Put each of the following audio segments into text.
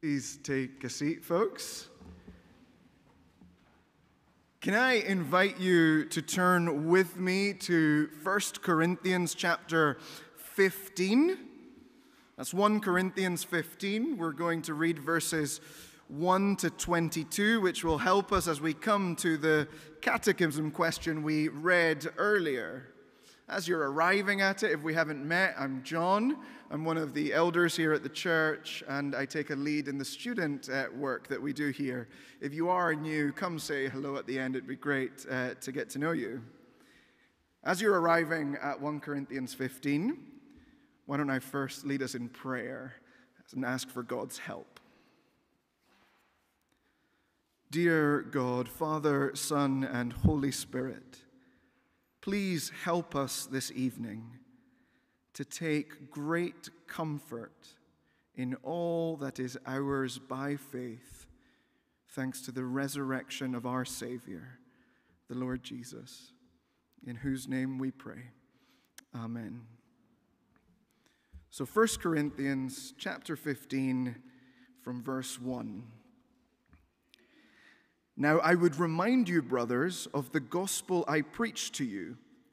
Please take a seat, folks. Can I invite you to turn with me to 1 Corinthians chapter 15? That's 1 Corinthians 15. We're going to read verses 1 to 22, which will help us as we come to the catechism question we read earlier. As you're arriving at it, if we haven't met, I'm John. I'm one of the elders here at the church, and I take a lead in the student uh, work that we do here. If you are new, come say hello at the end. It'd be great uh, to get to know you. As you're arriving at 1 Corinthians 15, why don't I first lead us in prayer and ask for God's help? Dear God, Father, Son, and Holy Spirit, Please help us this evening to take great comfort in all that is ours by faith, thanks to the resurrection of our Savior, the Lord Jesus, in whose name we pray. Amen. So 1 Corinthians chapter 15 from verse 1. Now, I would remind you, brothers, of the gospel I preached to you,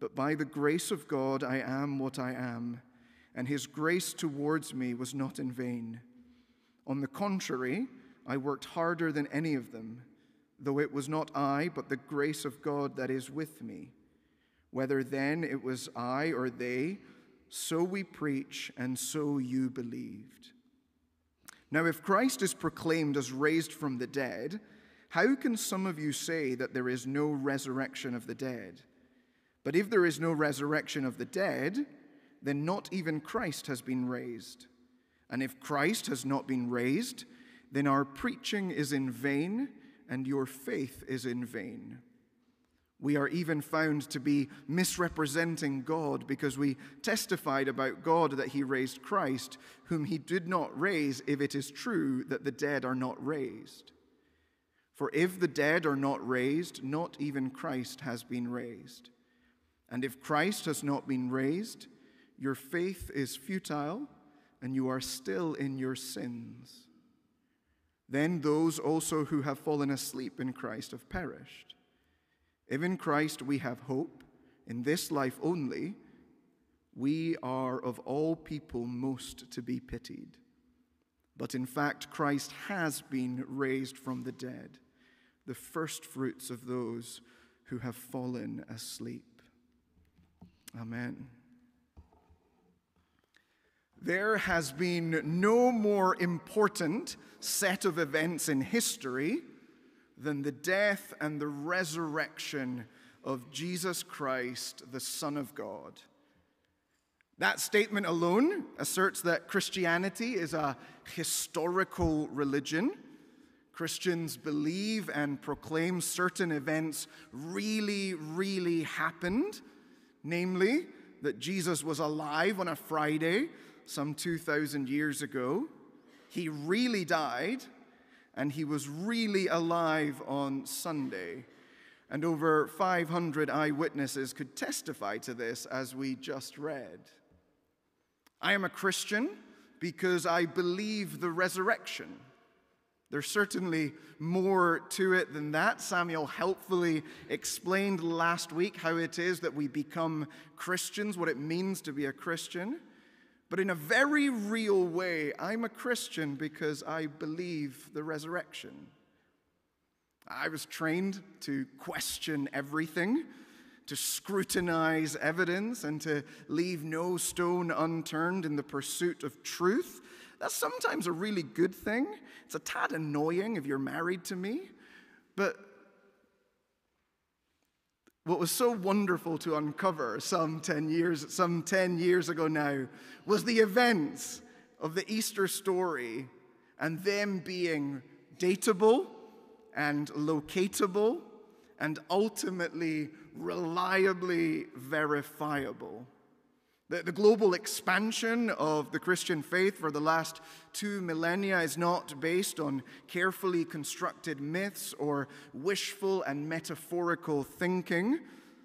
But by the grace of God I am what I am, and his grace towards me was not in vain. On the contrary, I worked harder than any of them, though it was not I, but the grace of God that is with me. Whether then it was I or they, so we preach, and so you believed. Now, if Christ is proclaimed as raised from the dead, how can some of you say that there is no resurrection of the dead? But if there is no resurrection of the dead, then not even Christ has been raised. And if Christ has not been raised, then our preaching is in vain and your faith is in vain. We are even found to be misrepresenting God because we testified about God that He raised Christ, whom He did not raise, if it is true that the dead are not raised. For if the dead are not raised, not even Christ has been raised. And if Christ has not been raised, your faith is futile and you are still in your sins. Then those also who have fallen asleep in Christ have perished. If in Christ we have hope in this life only, we are of all people most to be pitied. But in fact, Christ has been raised from the dead, the first fruits of those who have fallen asleep. Amen. There has been no more important set of events in history than the death and the resurrection of Jesus Christ, the Son of God. That statement alone asserts that Christianity is a historical religion. Christians believe and proclaim certain events really, really happened, namely, that Jesus was alive on a Friday some 2,000 years ago. He really died and he was really alive on Sunday. And over 500 eyewitnesses could testify to this as we just read. I am a Christian because I believe the resurrection. There's certainly more to it than that. Samuel helpfully explained last week how it is that we become Christians, what it means to be a Christian. But in a very real way, I'm a Christian because I believe the resurrection. I was trained to question everything, to scrutinize evidence, and to leave no stone unturned in the pursuit of truth. That's sometimes a really good thing. It's a tad annoying if you're married to me, but what was so wonderful to uncover some 10 years, some 10 years ago now was the events of the Easter story and them being datable and locatable and ultimately reliably verifiable. The, the, global expansion of the Christian faith for the last two millennia is not based on carefully constructed myths or wishful and metaphorical thinking,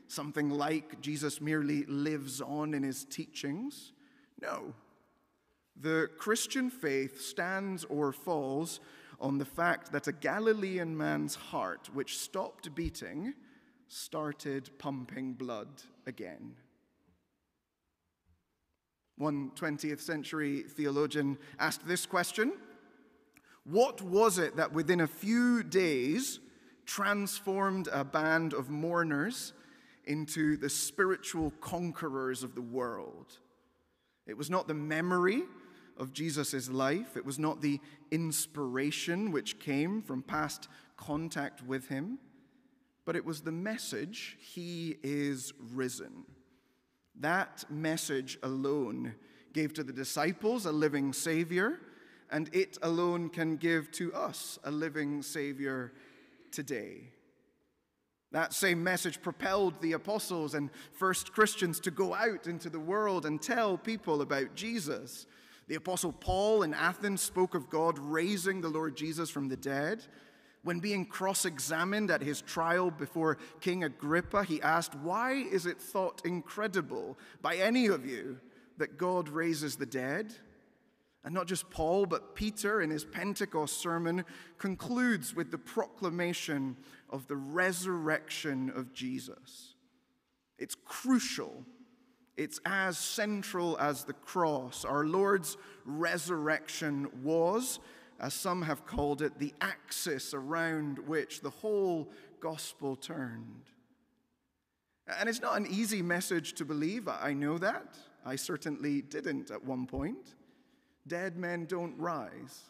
something like Jesus merely lives on in his teachings. No. The Christian faith stands or falls on the fact that a Galilean man's heart, which stopped beating, started pumping blood again. One 20th century theologian asked this question What was it that within a few days transformed a band of mourners into the spiritual conquerors of the world? It was not the memory of Jesus' life, it was not the inspiration which came from past contact with him, but it was the message He is risen. That message alone gave to the disciples a living Savior, and it alone can give to us a living Savior today. That same message propelled the apostles and first Christians to go out into the world and tell people about Jesus. The apostle Paul in Athens spoke of God raising the Lord Jesus from the dead. When being cross examined at his trial before King Agrippa, he asked, Why is it thought incredible by any of you that God raises the dead? And not just Paul, but Peter in his Pentecost sermon concludes with the proclamation of the resurrection of Jesus. It's crucial. It's as central as the cross. Our Lord's resurrection was as some have called it, the axis around which the whole gospel turned. And it's not an easy message to believe, I know that. I certainly didn't at one point. Dead men don't rise.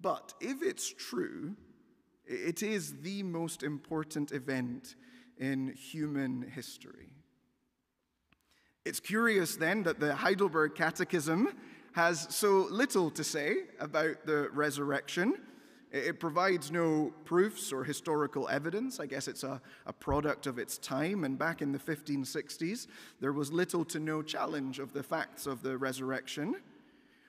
But if it's true, it is the most important event in human history. It's curious then that the Heidelberg Catechism has so little to say about the resurrection. It provides no proofs or historical evidence. I guess it's a, a product of its time. And back in the 1560s, there was little to no challenge of the facts of the resurrection.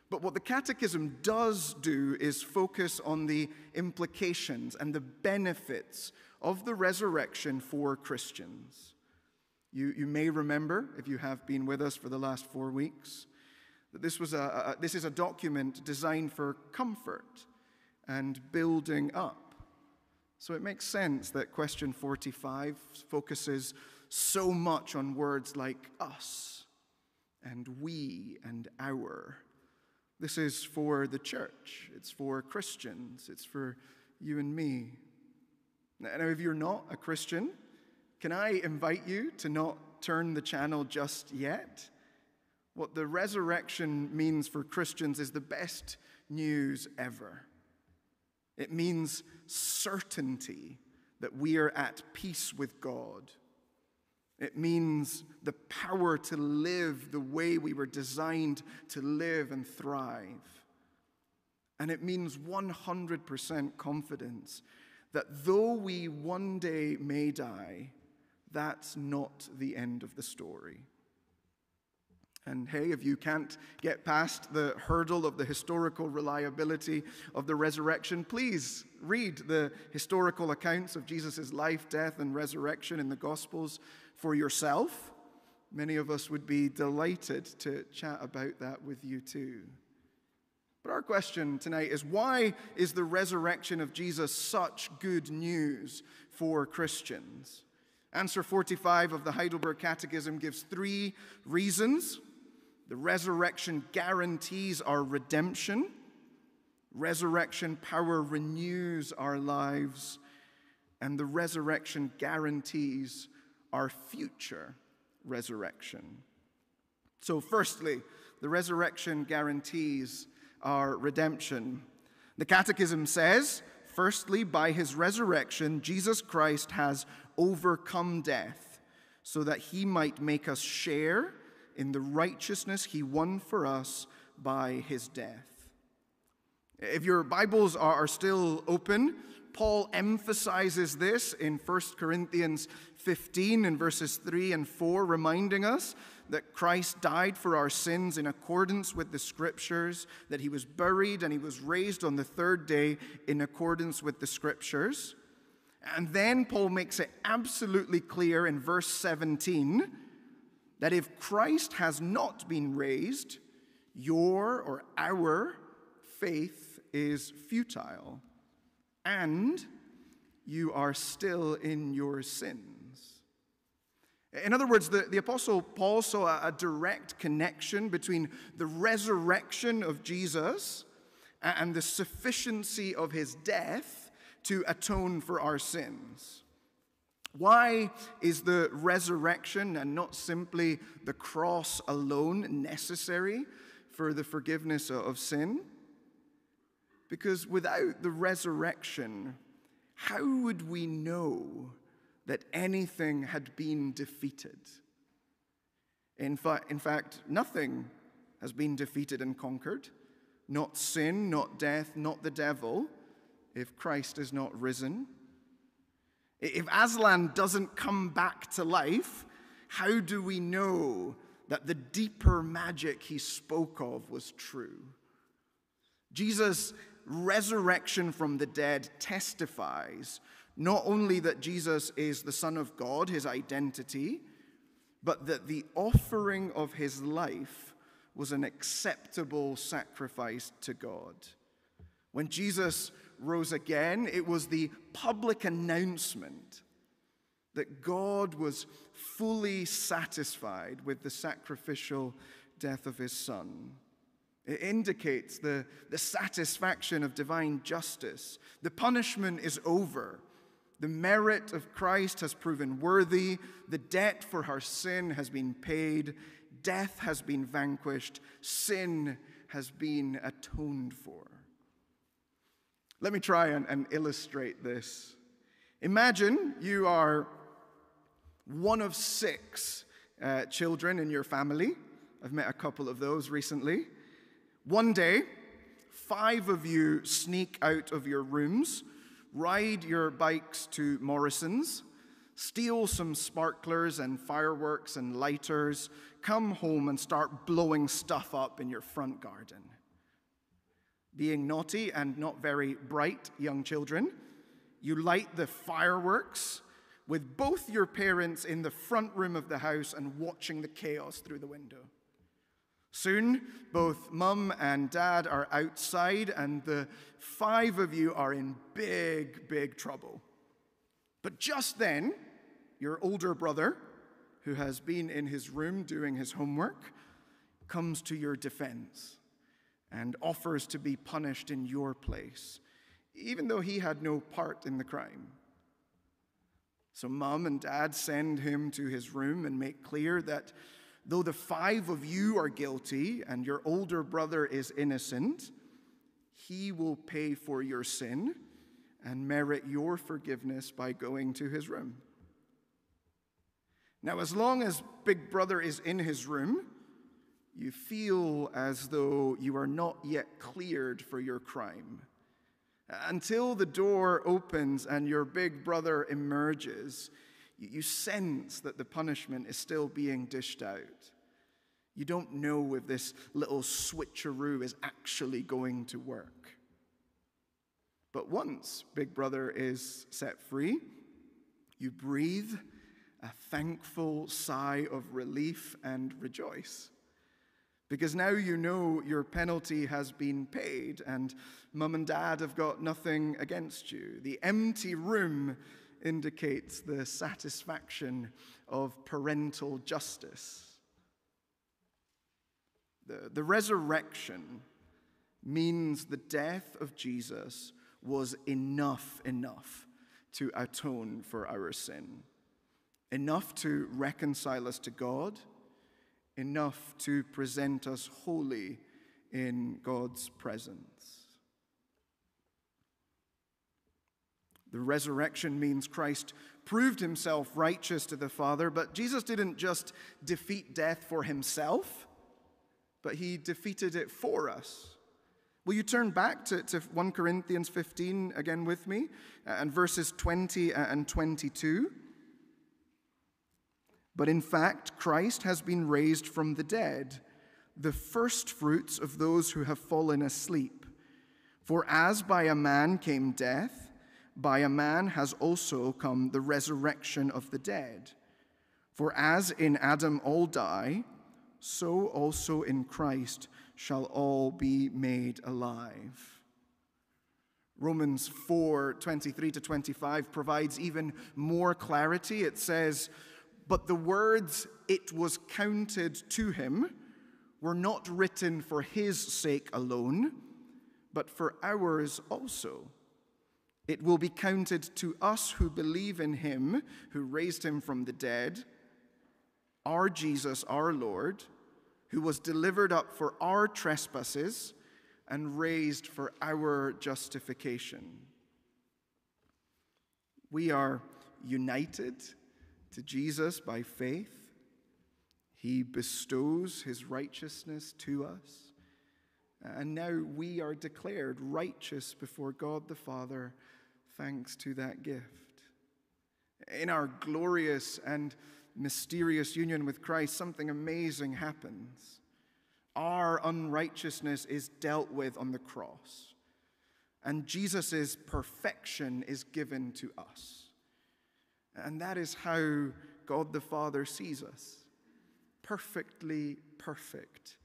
But what the Catechism does do is focus on the implications and the benefits of the resurrection for Christians. You, you may remember, if you have been with us for the last four weeks, that this, was a, a, this is a document designed for comfort and building up. So it makes sense that question 45 focuses so much on words like us and we and our. This is for the church, it's for Christians, it's for you and me. Now, if you're not a Christian, can I invite you to not turn the channel just yet? What the resurrection means for Christians is the best news ever. It means certainty that we are at peace with God. It means the power to live the way we were designed to live and thrive. And it means 100% confidence that though we one day may die, that's not the end of the story. And hey, if you can't get past the hurdle of the historical reliability of the resurrection, please read the historical accounts of Jesus' life, death, and resurrection in the Gospels for yourself. Many of us would be delighted to chat about that with you too. But our question tonight is why is the resurrection of Jesus such good news for Christians? Answer 45 of the Heidelberg Catechism gives three reasons The resurrection guarantees our redemption. Resurrection power renews our lives. And the resurrection guarantees our future resurrection. So, firstly, the resurrection guarantees our redemption. The Catechism says, firstly, by his resurrection, Jesus Christ has overcome death so that he might make us share in the righteousness he won for us by his death. If your Bibles are still open, Paul emphasizes this in 1 Corinthians 15 in verses 3 and 4, reminding us that Christ died for our sins in accordance with the scriptures, that he was buried and he was raised on the third day in accordance with the scriptures. And then Paul makes it absolutely clear in verse 17 that if Christ has not been raised, your or our faith is futile, and you are still in your sins. In other words, the, the Apostle Paul saw a, a direct connection between the resurrection of Jesus and the sufficiency of his death to atone for our sins. Why is the resurrection and not simply the cross alone necessary for the forgiveness of sin? Because without the resurrection, how would we know that anything had been defeated. In, fa- in fact, nothing has been defeated and conquered not sin, not death, not the devil, if Christ is not risen. If Aslan doesn't come back to life, how do we know that the deeper magic he spoke of was true? Jesus' resurrection from the dead testifies not only that Jesus is the Son of God, his identity, but that the offering of his life was an acceptable sacrifice to God. When Jesus rose again, it was the public announcement that God was fully satisfied with the sacrificial death of his Son. It indicates the, the satisfaction of divine justice. The punishment is over. The merit of Christ has proven worthy. The debt for our sin has been paid. Death has been vanquished. Sin has been atoned for. Let me try and, and illustrate this. Imagine you are one of six uh, children in your family. I've met a couple of those recently. One day, five of you sneak out of your rooms ride your bikes to Morrison's, steal some sparklers and fireworks and lighters, come home and start blowing stuff up in your front garden. Being naughty and not very bright young children, you light the fireworks with both your parents in the front room of the house and watching the chaos through the window. Soon, both mum and dad are outside, and the five of you are in big, big trouble. But just then, your older brother, who has been in his room doing his homework, comes to your defense and offers to be punished in your place, even though he had no part in the crime. So, mum and dad send him to his room and make clear that Though the five of you are guilty and your older brother is innocent, he will pay for your sin and merit your forgiveness by going to his room. Now, as long as Big Brother is in his room, you feel as though you are not yet cleared for your crime. Until the door opens and your big brother emerges, you sense that the punishment is still being dished out. You don't know if this little switcheroo is actually going to work. But once Big Brother is set free, you breathe a thankful sigh of relief and rejoice. Because now you know your penalty has been paid and mum and dad have got nothing against you. The empty room indicates the satisfaction of parental justice. The, the resurrection means the death of Jesus was enough, enough to atone for our sin, enough to reconcile us to God, enough to present us holy in God's presence. The resurrection means Christ proved himself righteous to the Father, but Jesus didn't just defeat death for himself, but he defeated it for us. Will you turn back to, to 1 Corinthians 15 again with me uh, and verses 20 and 22? But in fact, Christ has been raised from the dead, the firstfruits of those who have fallen asleep. For as by a man came death, by a man has also come the resurrection of the dead. For as in Adam all die, so also in Christ shall all be made alive. Romans 4 23 to 25 provides even more clarity. It says, But the words, it was counted to him, were not written for his sake alone, but for ours also. It will be counted to us who believe in him who raised him from the dead, our Jesus, our Lord, who was delivered up for our trespasses and raised for our justification. We are united to Jesus by faith. He bestows his righteousness to us. And now we are declared righteous before God the Father thanks to that gift. In our glorious and mysterious union with Christ, something amazing happens. Our unrighteousness is dealt with on the cross, and Jesus' perfection is given to us. And that is how God the Father sees us perfectly perfect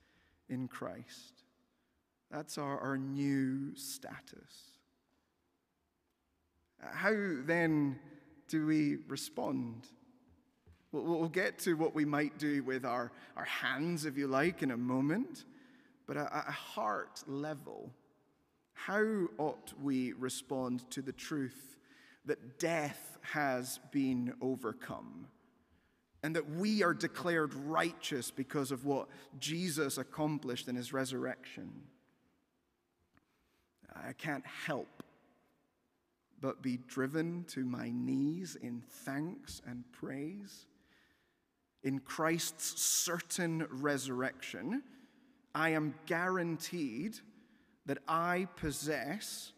in Christ. That's our, our new status. How then do we respond? We'll, get to what we might do with our, our hands, if you like, in a moment. But at a heart level, how ought we respond to the truth that death has been overcome? And that we are declared righteous because of what Jesus accomplished in his resurrection. I can't help but be driven to my knees in thanks and praise. In Christ's certain resurrection, I am guaranteed that I possess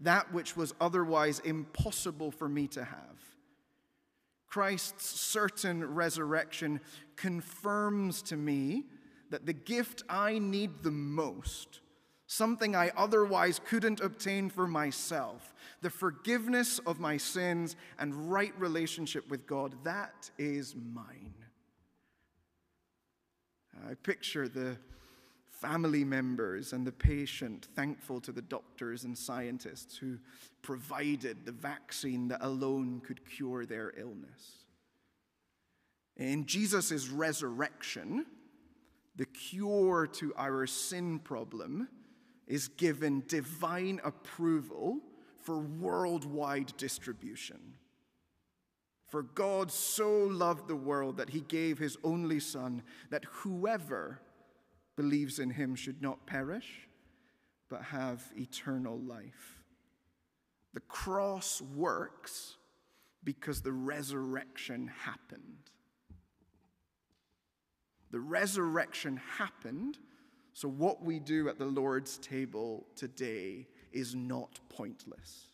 that which was otherwise impossible for me to have. Christ's certain resurrection confirms to me that the gift I need the most something I otherwise couldn't obtain for myself, the forgiveness of my sins and right relationship with God, that is mine. I picture the family members and the patient thankful to the doctors and scientists who provided the vaccine that alone could cure their illness. In Jesus' resurrection, the cure to our sin problem is given divine approval for worldwide distribution. For God so loved the world that he gave his only Son, that whoever believes in him should not perish, but have eternal life. The cross works because the resurrection happened. The resurrection happened so, what we do at the Lord's table today is not pointless.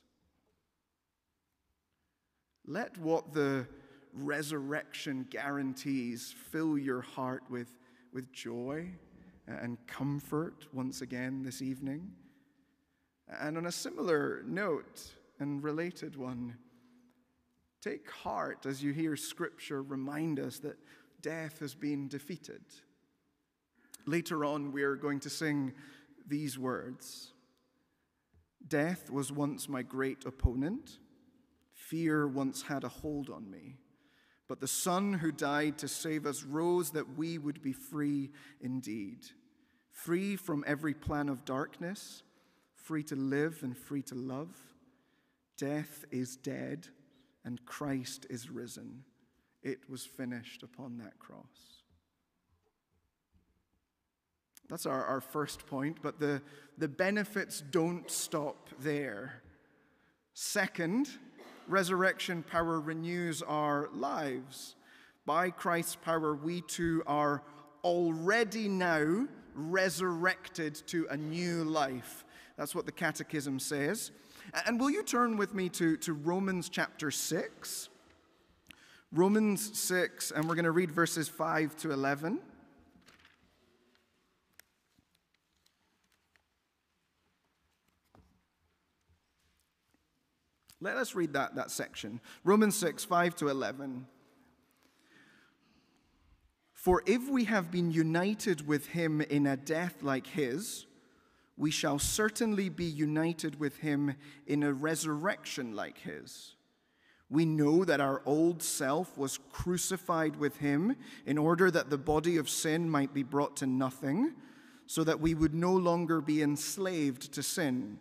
Let what the resurrection guarantees fill your heart with, with joy and comfort once again this evening. And on a similar note and related one, take heart as you hear Scripture remind us that death has been defeated. Later on, we are going to sing these words Death was once my great opponent, fear once had a hold on me. But the Son who died to save us rose that we would be free indeed. free from every plan of darkness, free to live and free to love. Death is dead, and Christ is risen. It was finished upon that cross. That's our, our first point, but the, the benefits don't stop there. Second, resurrection power renews our lives. By Christ's power, we too are already now resurrected to a new life. That's what the Catechism says. And will you turn with me to, to Romans chapter 6? Romans 6, and we're going to read verses 5 to 11. Let us read that, that section. Romans 6, 5 to 11. For if we have been united with him in a death like his, we shall certainly be united with him in a resurrection like his. We know that our old self was crucified with him in order that the body of sin might be brought to nothing, so that we would no longer be enslaved to sin.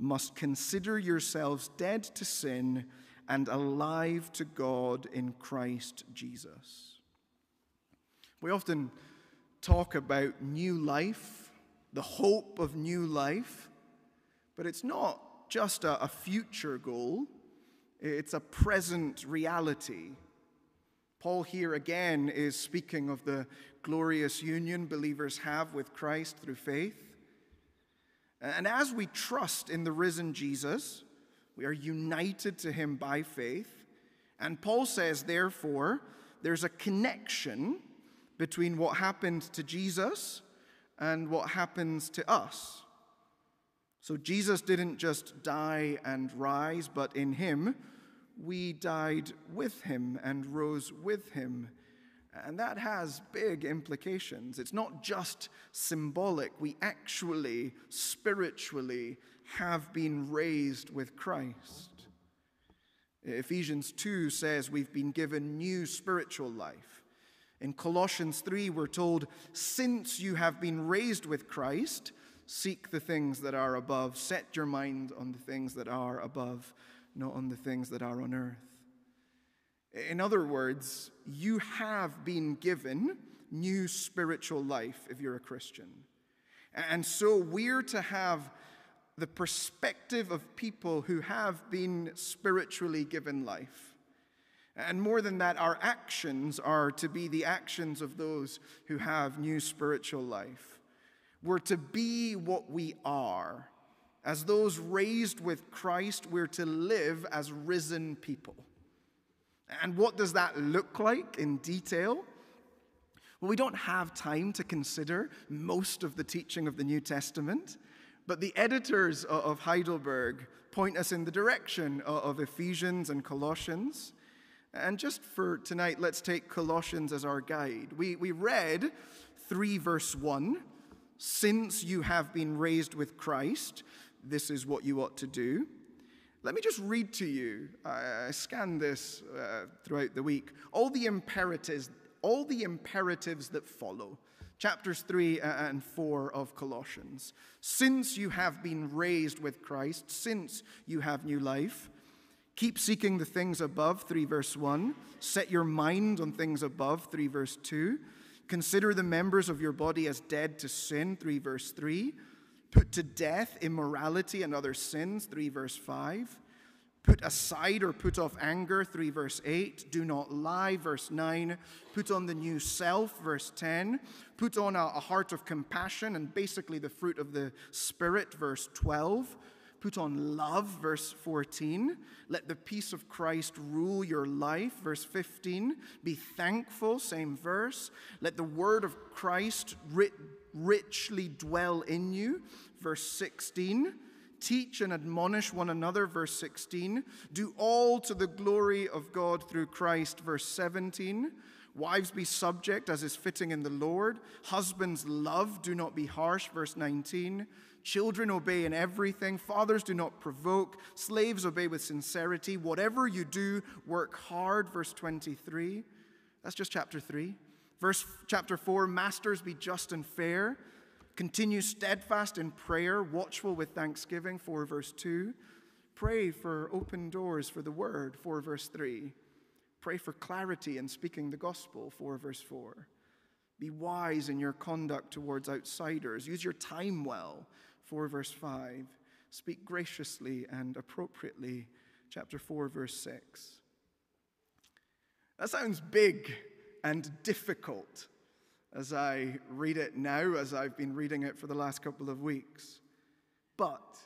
must consider yourselves dead to sin and alive to God in Christ Jesus. We often talk about new life, the hope of new life, but it's not just a, a future goal, it's a present reality. Paul here again is speaking of the glorious union believers have with Christ through faith. And as we trust in the risen Jesus, we are united to him by faith. And Paul says, therefore, there's a connection between what happened to Jesus and what happens to us. So Jesus didn't just die and rise, but in him, we died with him and rose with him and that has big implications. It's not just symbolic, we actually, spiritually, have been raised with Christ. Ephesians 2 says we've been given new spiritual life. In Colossians 3, we're told, Since you have been raised with Christ, seek the things that are above, set your mind on the things that are above, not on the things that are on earth. In other words, you have been given new spiritual life if you're a Christian. And so we're to have the perspective of people who have been spiritually given life. And more than that, our actions are to be the actions of those who have new spiritual life. We're to be what we are. As those raised with Christ, we're to live as risen people. And what does that look like in detail? Well, we don't have time to consider most of the teaching of the New Testament, but the editors of Heidelberg point us in the direction of Ephesians and Colossians. And just for tonight, let's take Colossians as our guide. We, we read 3 verse 1 Since you have been raised with Christ, this is what you ought to do. Let me just read to you. I scanned this uh, throughout the week. All the imperatives, all the imperatives that follow. Chapters 3 and 4 of Colossians. Since you have been raised with Christ, since you have new life, keep seeking the things above, 3 verse 1. Set your mind on things above, 3 verse 2. Consider the members of your body as dead to sin, 3 verse 3 Put to death immorality and other sins, 3 verse 5. Put aside or put off anger, 3 verse 8. Do not lie, verse 9. Put on the new self, verse 10. Put on a, a heart of compassion and basically the fruit of the Spirit, verse 12. Put on love, verse 14. Let the peace of Christ rule your life, verse 15. Be thankful, same verse. Let the word of Christ writ, richly dwell in you. Verse 16. Teach and admonish one another, verse 16. Do all to the glory of God through Christ, verse 17. Wives, be subject as is fitting in the Lord. Husbands, love, do not be harsh, verse 19. Children, obey in everything. Fathers, do not provoke. Slaves, obey with sincerity. Whatever you do, work hard, verse 23. That's just chapter 3. Verse chapter 4 Masters, be just and fair. Continue steadfast in prayer, watchful with thanksgiving, 4 verse 2. Pray for open doors for the word, 4 verse 3. Pray for clarity in speaking the gospel, 4 verse 4. Be wise in your conduct towards outsiders. Use your time well, 4 verse 5. Speak graciously and appropriately, chapter 4, verse 6. That sounds big and difficult as I read it now, as I've been reading it for the last couple of weeks. But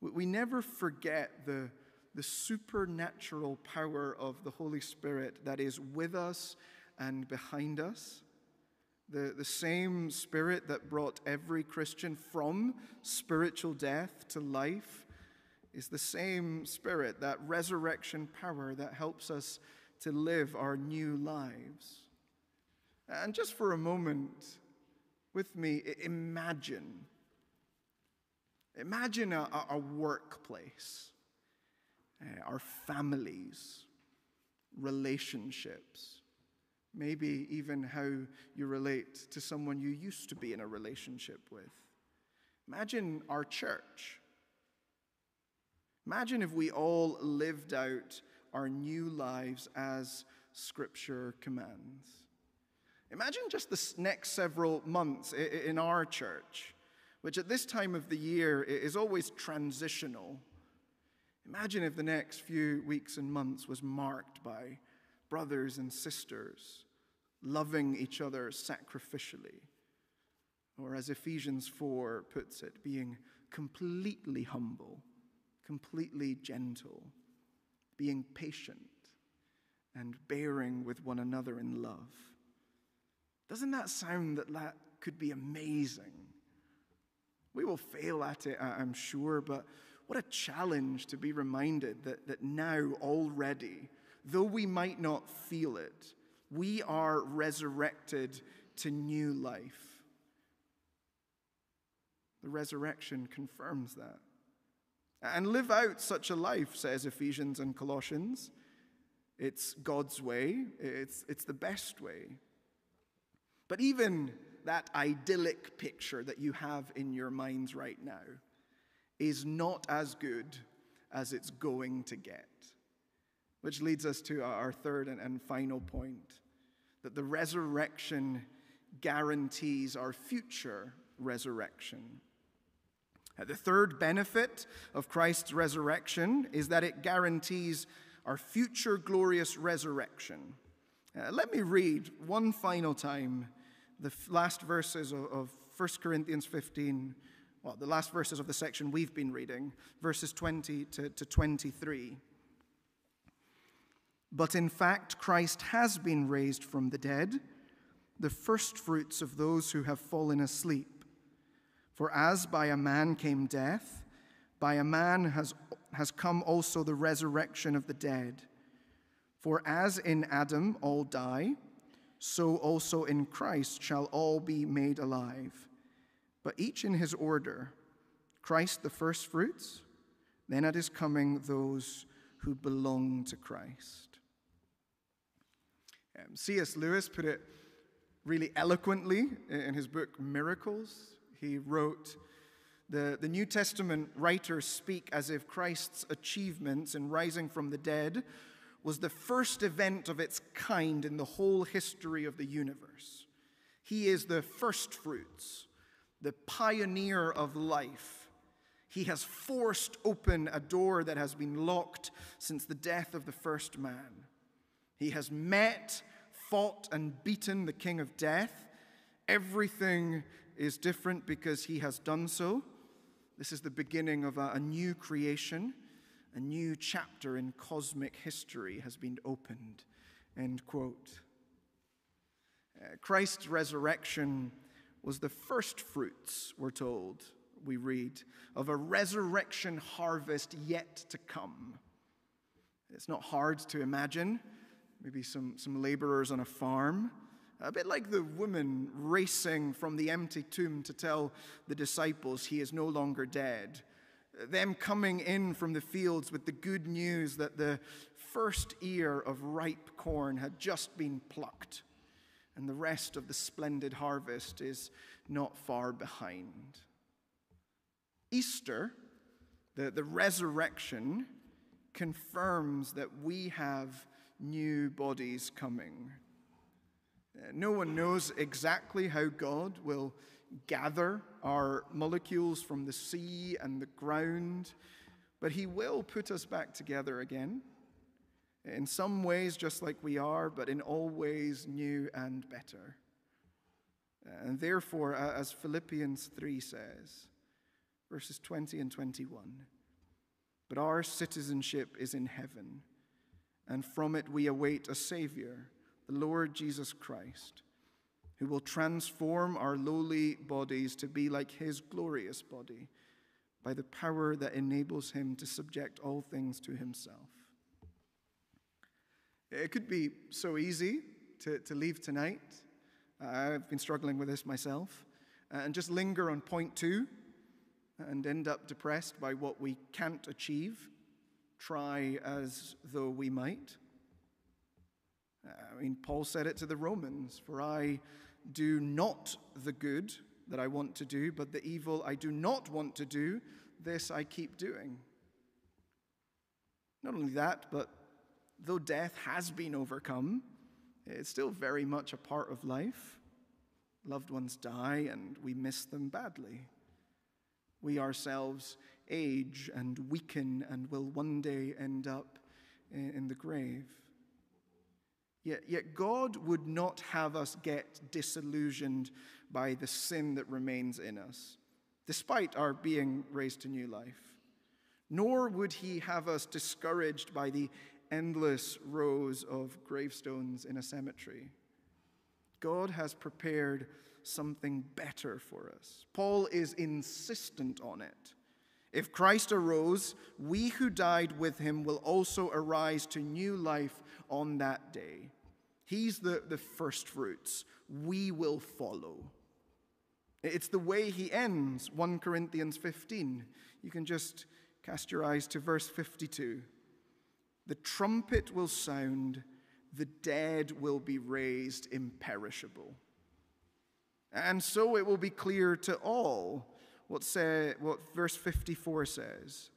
we never forget the, the supernatural power of the Holy Spirit that is with us and behind us. The, the same Spirit that brought every Christian from spiritual death to life is the same Spirit, that resurrection power that helps us to live our new lives. And just for a moment with me, imagine. Imagine a, a workplace, uh, our families, relationships, maybe even how you relate to someone you used to be in a relationship with. Imagine our church. Imagine if we all lived out our new lives as Scripture commands. Imagine just the next several months in our church, which at this time of the year is always transitional. Imagine if the next few weeks and months was marked by brothers and sisters loving each other sacrificially, or as Ephesians 4 puts it, being completely humble, completely gentle, being patient, and bearing with one another in love. Doesn't that sound that that could be amazing? We will fail at it, I'm sure, but what a challenge to be reminded that, that now already, though we might not feel it, we are resurrected to new life. The resurrection confirms that. And live out such a life, says Ephesians and Colossians. It's God's way, it's, it's the best way. But even that idyllic picture that you have in your minds right now is not as good as it's going to get. Which leads us to our third and, final point that the resurrection guarantees our future resurrection. Uh, the third benefit of Christ's resurrection is that it guarantees our future glorious resurrection. Uh, let me read one final time the last verses of, of 1 Corinthians 15, well, the last verses of the section we've been reading, verses 20 to, to 23. But in fact, Christ has been raised from the dead, the firstfruits of those who have fallen asleep. For as by a man came death, by a man has, has come also the resurrection of the dead. For as in Adam all die, so also in Christ shall all be made alive, but each in his order Christ the firstfruits, then at his coming those who belong to Christ. Um, C.S. Lewis put it really eloquently in his book Miracles. He wrote, the, the New Testament writers speak as if Christ's achievements in rising from the dead was the first event of its kind in the whole history of the universe. He is the first fruits, the pioneer of life. He has forced open a door that has been locked since the death of the first man. He has met, fought, and beaten the king of death. Everything is different because he has done so. This is the beginning of a, a new creation a new chapter in cosmic history has been opened. End quote. Uh, Christ's resurrection was the first fruits, we're told, we read, of a resurrection harvest yet to come. It's not hard to imagine. Maybe some, some laborers on a farm. A bit like the woman racing from the empty tomb to tell the disciples he is no longer dead. Them coming in from the fields with the good news that the first ear of ripe corn had just been plucked, and the rest of the splendid harvest is not far behind. Easter, the, the resurrection, confirms that we have new bodies coming. No one knows exactly how God will gather our molecules from the sea and the ground, but He will put us back together again. In some ways, just like we are, but in all ways, new and better. And therefore, as Philippians 3 says, verses 20 and 21, but our citizenship is in heaven, and from it we await a Savior, the Lord Jesus Christ, who will transform our lowly bodies to be like his glorious body by the power that enables him to subject all things to himself. It could be so easy to, to leave tonight. I've been struggling with this myself. Uh, and just linger on point two and end up depressed by what we can't achieve, try as though we might. I mean, Paul said it to the Romans For I do not the good that I want to do, but the evil I do not want to do, this I keep doing. Not only that, but though death has been overcome, it's still very much a part of life. Loved ones die and we miss them badly. We ourselves age and weaken and will one day end up in the grave. Yet, yet God would not have us get disillusioned by the sin that remains in us, despite our being raised to new life. Nor would He have us discouraged by the endless rows of gravestones in a cemetery. God has prepared something better for us. Paul is insistent on it. If Christ arose, we who died with him will also arise to new life on that day. He's the, the first fruits. We will follow. It's the way he ends, 1 Corinthians 15. You can just cast your eyes to verse 52. The trumpet will sound, the dead will be raised imperishable. And so it will be clear to all what, say, what verse 54 says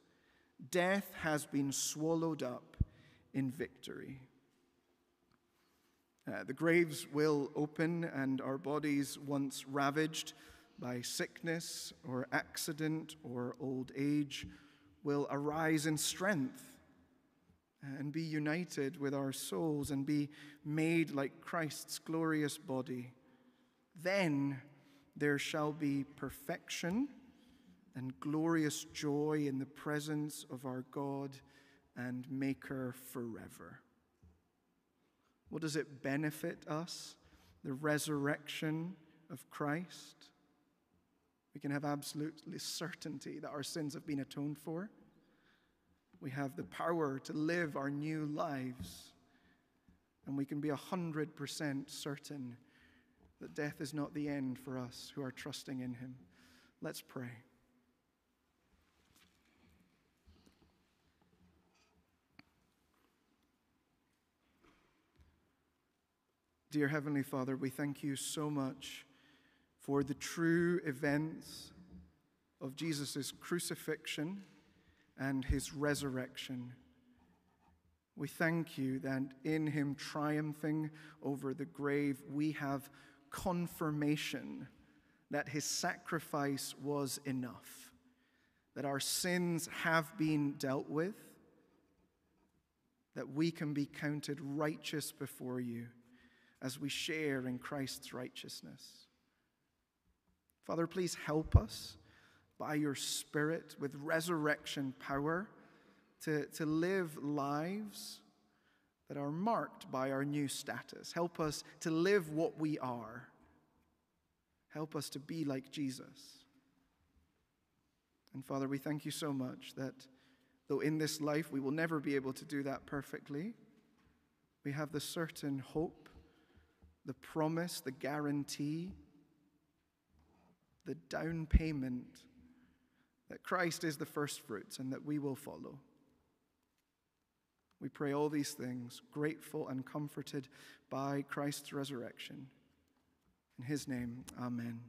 Death has been swallowed up in victory. Uh, the graves will open, and our bodies, once ravaged by sickness or accident or old age, will arise in strength and be united with our souls and be made like Christ's glorious body. Then there shall be perfection and glorious joy in the presence of our God and Maker forever. What does it benefit us? The resurrection of Christ. We can have absolutely certainty that our sins have been atoned for we have the power to live our new lives. And we can be 100% certain that death is not the end for us who are trusting in Him. Let's pray. Dear Heavenly Father, we thank you so much for the true events of Jesus' crucifixion and his resurrection. We thank you that in him triumphing over the grave, we have confirmation that his sacrifice was enough, that our sins have been dealt with, that we can be counted righteous before you as we share in Christ's righteousness. Father, please help us by your Spirit with resurrection power to, to live lives that are marked by our new status. Help us to live what we are. Help us to be like Jesus. And Father, we thank you so much that though in this life we will never be able to do that perfectly, we have the certain hope, the promise, the guarantee, the down payment that Christ is the first fruits and that we will follow. We pray all these things, grateful and comforted by Christ's resurrection. In his name, amen.